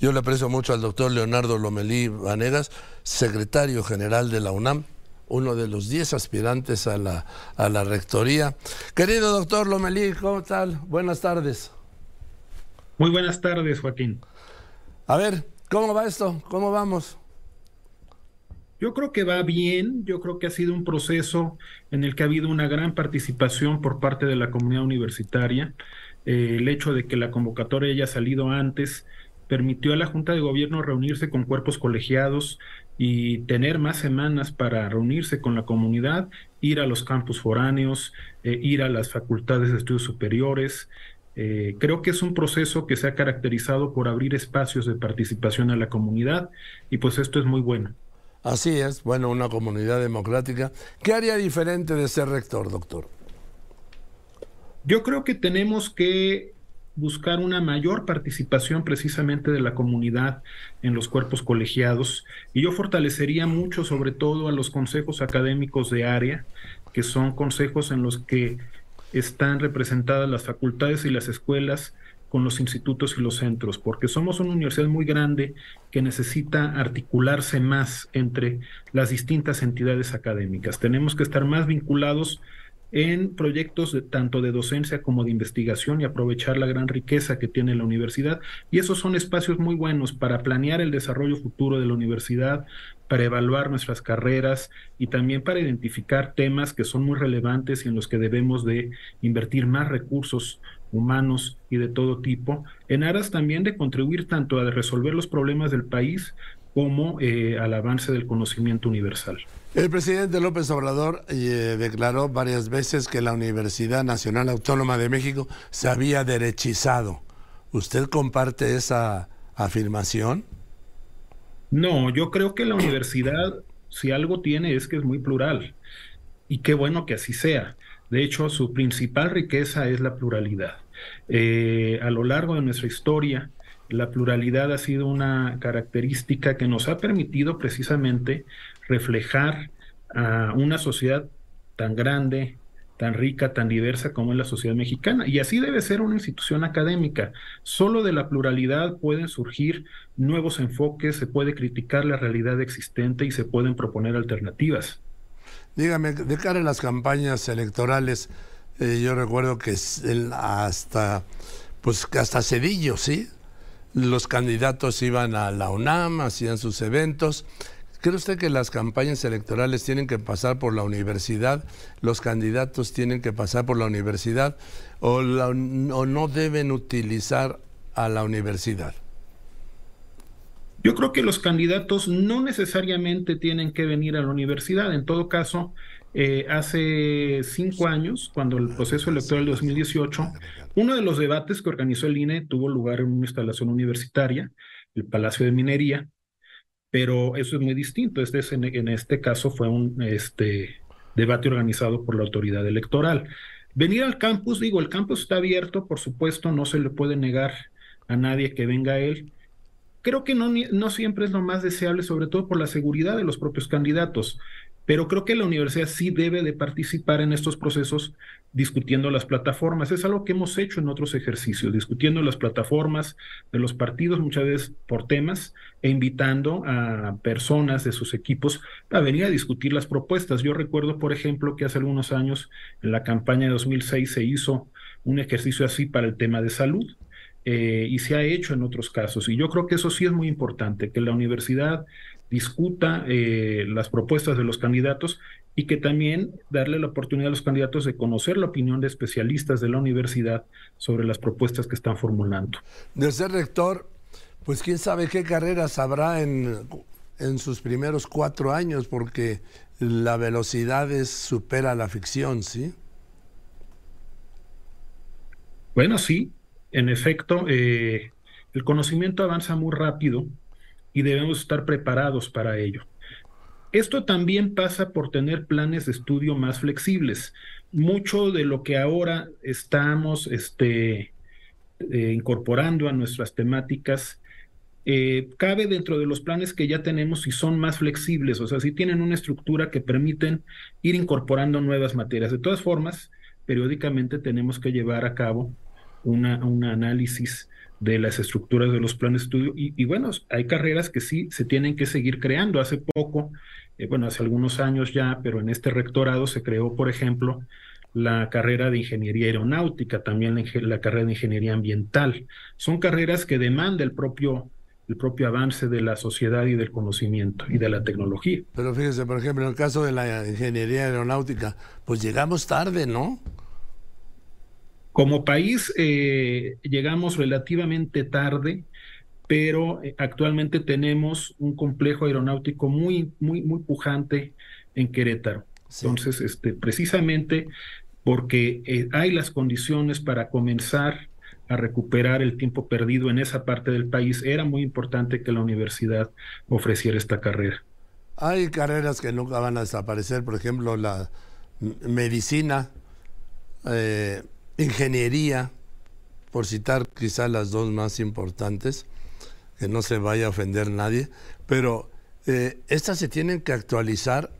Yo le aprecio mucho al doctor Leonardo Lomelí Vanegas, secretario general de la UNAM, uno de los 10 aspirantes a la, a la rectoría. Querido doctor Lomelí, ¿cómo tal? Buenas tardes. Muy buenas tardes, Joaquín. A ver, ¿cómo va esto? ¿Cómo vamos? Yo creo que va bien, yo creo que ha sido un proceso en el que ha habido una gran participación por parte de la comunidad universitaria. Eh, el hecho de que la convocatoria haya salido antes permitió a la Junta de Gobierno reunirse con cuerpos colegiados y tener más semanas para reunirse con la comunidad, ir a los campus foráneos, eh, ir a las facultades de estudios superiores. Eh, creo que es un proceso que se ha caracterizado por abrir espacios de participación a la comunidad y pues esto es muy bueno. Así es, bueno, una comunidad democrática. ¿Qué haría diferente de ser rector, doctor? Yo creo que tenemos que buscar una mayor participación precisamente de la comunidad en los cuerpos colegiados y yo fortalecería mucho sobre todo a los consejos académicos de área, que son consejos en los que están representadas las facultades y las escuelas con los institutos y los centros, porque somos una universidad muy grande que necesita articularse más entre las distintas entidades académicas. Tenemos que estar más vinculados en proyectos tanto de docencia como de investigación y aprovechar la gran riqueza que tiene la universidad. Y esos son espacios muy buenos para planear el desarrollo futuro de la universidad, para evaluar nuestras carreras y también para identificar temas que son muy relevantes y en los que debemos de invertir más recursos humanos y de todo tipo, en aras también de contribuir tanto a resolver los problemas del país como eh, al avance del conocimiento universal. El presidente López Obrador eh, declaró varias veces que la Universidad Nacional Autónoma de México se había derechizado. ¿Usted comparte esa afirmación? No, yo creo que la universidad, si algo tiene, es que es muy plural. Y qué bueno que así sea. De hecho, su principal riqueza es la pluralidad. Eh, a lo largo de nuestra historia, la pluralidad ha sido una característica que nos ha permitido precisamente reflejar a una sociedad tan grande, tan rica, tan diversa como es la sociedad mexicana. Y así debe ser una institución académica. Solo de la pluralidad pueden surgir nuevos enfoques, se puede criticar la realidad existente y se pueden proponer alternativas. Dígame, de cara a las campañas electorales, eh, yo recuerdo que hasta, pues hasta Cedillo, ¿sí? Los candidatos iban a la UNAM, hacían sus eventos. ¿Cree usted que las campañas electorales tienen que pasar por la universidad? ¿Los candidatos tienen que pasar por la universidad? ¿O, o no deben utilizar a la universidad? Yo creo que los candidatos no necesariamente tienen que venir a la universidad. En todo caso, eh, hace cinco años, cuando el proceso electoral de 2018, uno de los debates que organizó el INE tuvo lugar en una instalación universitaria, el Palacio de Minería, pero eso es muy distinto. Este en, en, este caso fue un este, debate organizado por la autoridad electoral. Venir al campus, digo, el campus está abierto, por supuesto, no se le puede negar a nadie que venga a él. Creo que no, no siempre es lo más deseable, sobre todo por la seguridad de los propios candidatos. Pero creo que la universidad sí debe de participar en estos procesos discutiendo las plataformas. Es algo que hemos hecho en otros ejercicios, discutiendo las plataformas de los partidos muchas veces por temas e invitando a personas de sus equipos a venir a discutir las propuestas. Yo recuerdo, por ejemplo, que hace algunos años en la campaña de 2006 se hizo un ejercicio así para el tema de salud. Eh, y se ha hecho en otros casos. Y yo creo que eso sí es muy importante, que la universidad discuta eh, las propuestas de los candidatos y que también darle la oportunidad a los candidatos de conocer la opinión de especialistas de la universidad sobre las propuestas que están formulando. De ser rector, pues quién sabe qué carreras habrá en, en sus primeros cuatro años, porque la velocidad es, supera la ficción, ¿sí? Bueno, sí, en efecto, eh, el conocimiento avanza muy rápido y debemos estar preparados para ello. Esto también pasa por tener planes de estudio más flexibles. Mucho de lo que ahora estamos este, eh, incorporando a nuestras temáticas eh, cabe dentro de los planes que ya tenemos y son más flexibles, o sea, si tienen una estructura que permiten ir incorporando nuevas materias. De todas formas, periódicamente tenemos que llevar a cabo una, un análisis de las estructuras de los planes de estudio. Y, bueno, hay carreras que sí se tienen que seguir creando. Hace poco, eh, bueno, hace algunos años ya, pero en este rectorado se creó, por ejemplo, la carrera de ingeniería aeronáutica, también la, carrera de ingeniería ambiental. Son carreras que demanda el propio, el propio avance de la sociedad y del conocimiento y de la tecnología. Pero fíjese, por ejemplo, en el caso de la ingeniería aeronáutica, pues llegamos tarde, ¿no? Como país eh, llegamos relativamente tarde, pero eh, actualmente tenemos un complejo aeronáutico muy, muy, muy pujante en Querétaro. Entonces, este, precisamente porque eh, hay las condiciones para comenzar a recuperar el tiempo perdido en esa parte del país, era muy importante que la universidad ofreciera esta carrera. Hay carreras que nunca van a desaparecer, por ejemplo, la medicina, eh, ingeniería, por citar quizás las dos más importantes, que no se vaya a ofender nadie, pero eh, estas se tienen que actualizar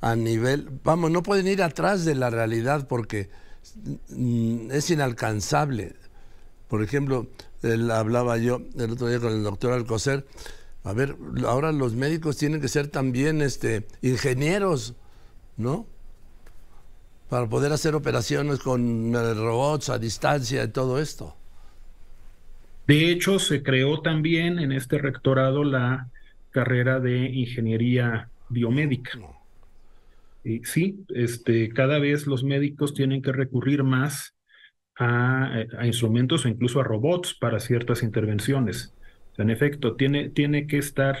a nivel, vamos, no pueden ir atrás de la realidad porque mm, es inalcanzable. Por ejemplo, hablaba yo el otro día con el doctor Alcocer, a ver, ahora los médicos tienen que ser también este, ingenieros, ¿no? Para poder hacer operaciones con eh, robots a distancia y todo esto. De hecho, se creó también en este rectorado la carrera de ingeniería biomédica sí, este, cada vez los médicos tienen que recurrir más a, instrumentos o incluso a robots para ciertas intervenciones. en efecto, tiene, tiene que estar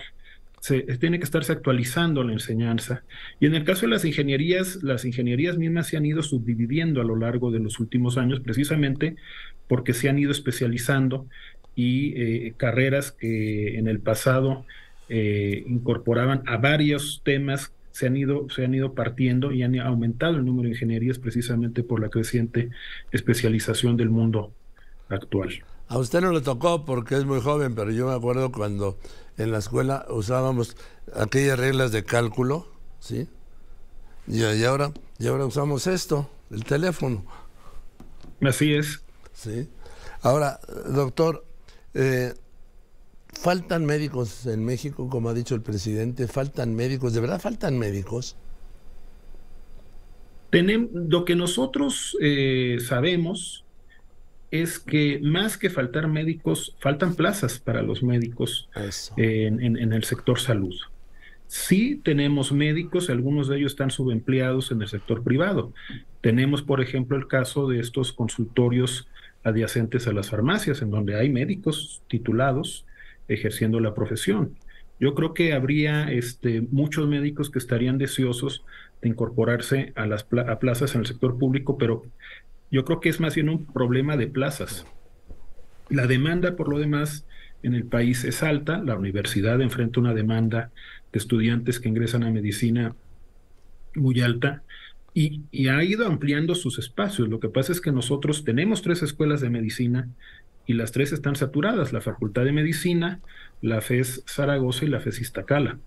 se, tiene que estarse actualizando la enseñanza. Y en el caso de las ingenierías, las ingenierías mismas se han ido subdividiendo a lo largo de los últimos años, precisamente porque se han ido especializando y eh, carreras que en el pasado eh, incorporaban a varios temas se han ido, se han ido partiendo y han aumentado el número de ingenierías precisamente por la creciente especialización del mundo actual. A usted no le tocó porque es muy joven, pero yo me acuerdo cuando en la escuela usábamos aquellas reglas de cálculo, ¿sí? Y, ahora, y ahora usamos esto, el teléfono. Así es. Sí. Ahora, doctor, eh, ¿Faltan médicos en México, como ha dicho el presidente? ¿Faltan médicos? ¿De verdad faltan médicos? Tenemos, lo que nosotros eh, sabemos es que más que faltar médicos, faltan plazas para los médicos en, en, el sector salud. Sí tenemos médicos, algunos de ellos están subempleados en el sector privado. Tenemos, por ejemplo, el caso de estos consultorios adyacentes a las farmacias, en donde hay médicos titulados ejerciendo la profesión. Yo creo que habría este, muchos médicos que estarían deseosos de incorporarse a las plazas en el sector público, pero yo creo que es más bien un problema de plazas. La demanda, por lo demás, en el país es alta. La universidad enfrenta una demanda de estudiantes que ingresan a medicina muy alta y, ha ido ampliando sus espacios. Lo que pasa es que nosotros tenemos tres escuelas de medicina y las tres están saturadas, la Facultad de Medicina, la FES Zaragoza y la FES Iztacala.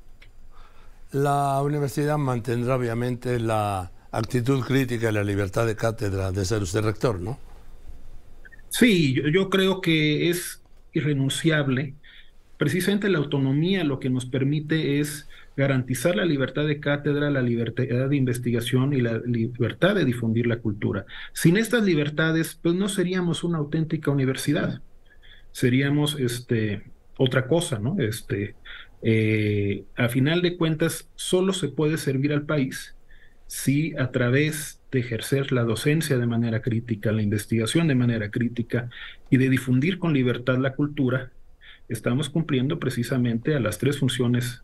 La universidad mantendrá obviamente la actitud crítica y la libertad de cátedra de ser usted rector, ¿no? Sí, yo, creo que es irrenunciable. Precisamente la autonomía lo que nos permite es garantizar la libertad de cátedra, la libertad de investigación y la libertad de difundir la cultura. Sin estas libertades, pues no seríamos una auténtica universidad, seríamos este, otra cosa, ¿no? Este, eh, a final de cuentas, solo se puede servir al país si a través de ejercer la docencia de manera crítica, la investigación de manera crítica y de difundir con libertad la cultura, estamos cumpliendo precisamente a las tres funciones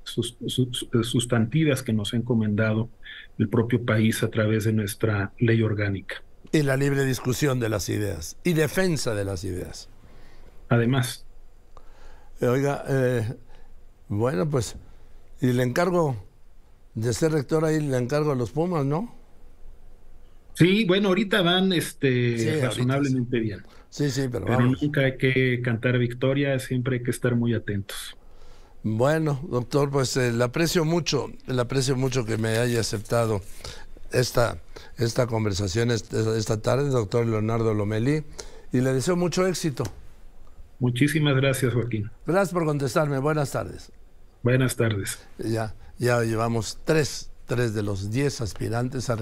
sustantivas que nos ha encomendado el propio país a través de nuestra ley orgánica. Y la libre discusión de las ideas y defensa de las ideas. Además. Eh, oiga, eh, bueno, pues, y le encargo de ser rector ahí, le encargo a los Pumas, ¿no? Sí, bueno, ahorita van este, razonablemente bien. Sí, sí, pero, pero nunca hay que cantar victoria, siempre hay que estar muy atentos. Bueno, doctor, pues eh, le aprecio mucho, le aprecio mucho que me haya aceptado esta, esta conversación esta, esta tarde, doctor Leonardo Lomelí, y le deseo mucho éxito. Muchísimas gracias, Joaquín. Gracias por contestarme. Buenas tardes. Buenas tardes. Ya, ya llevamos tres, tres de los diez aspirantes a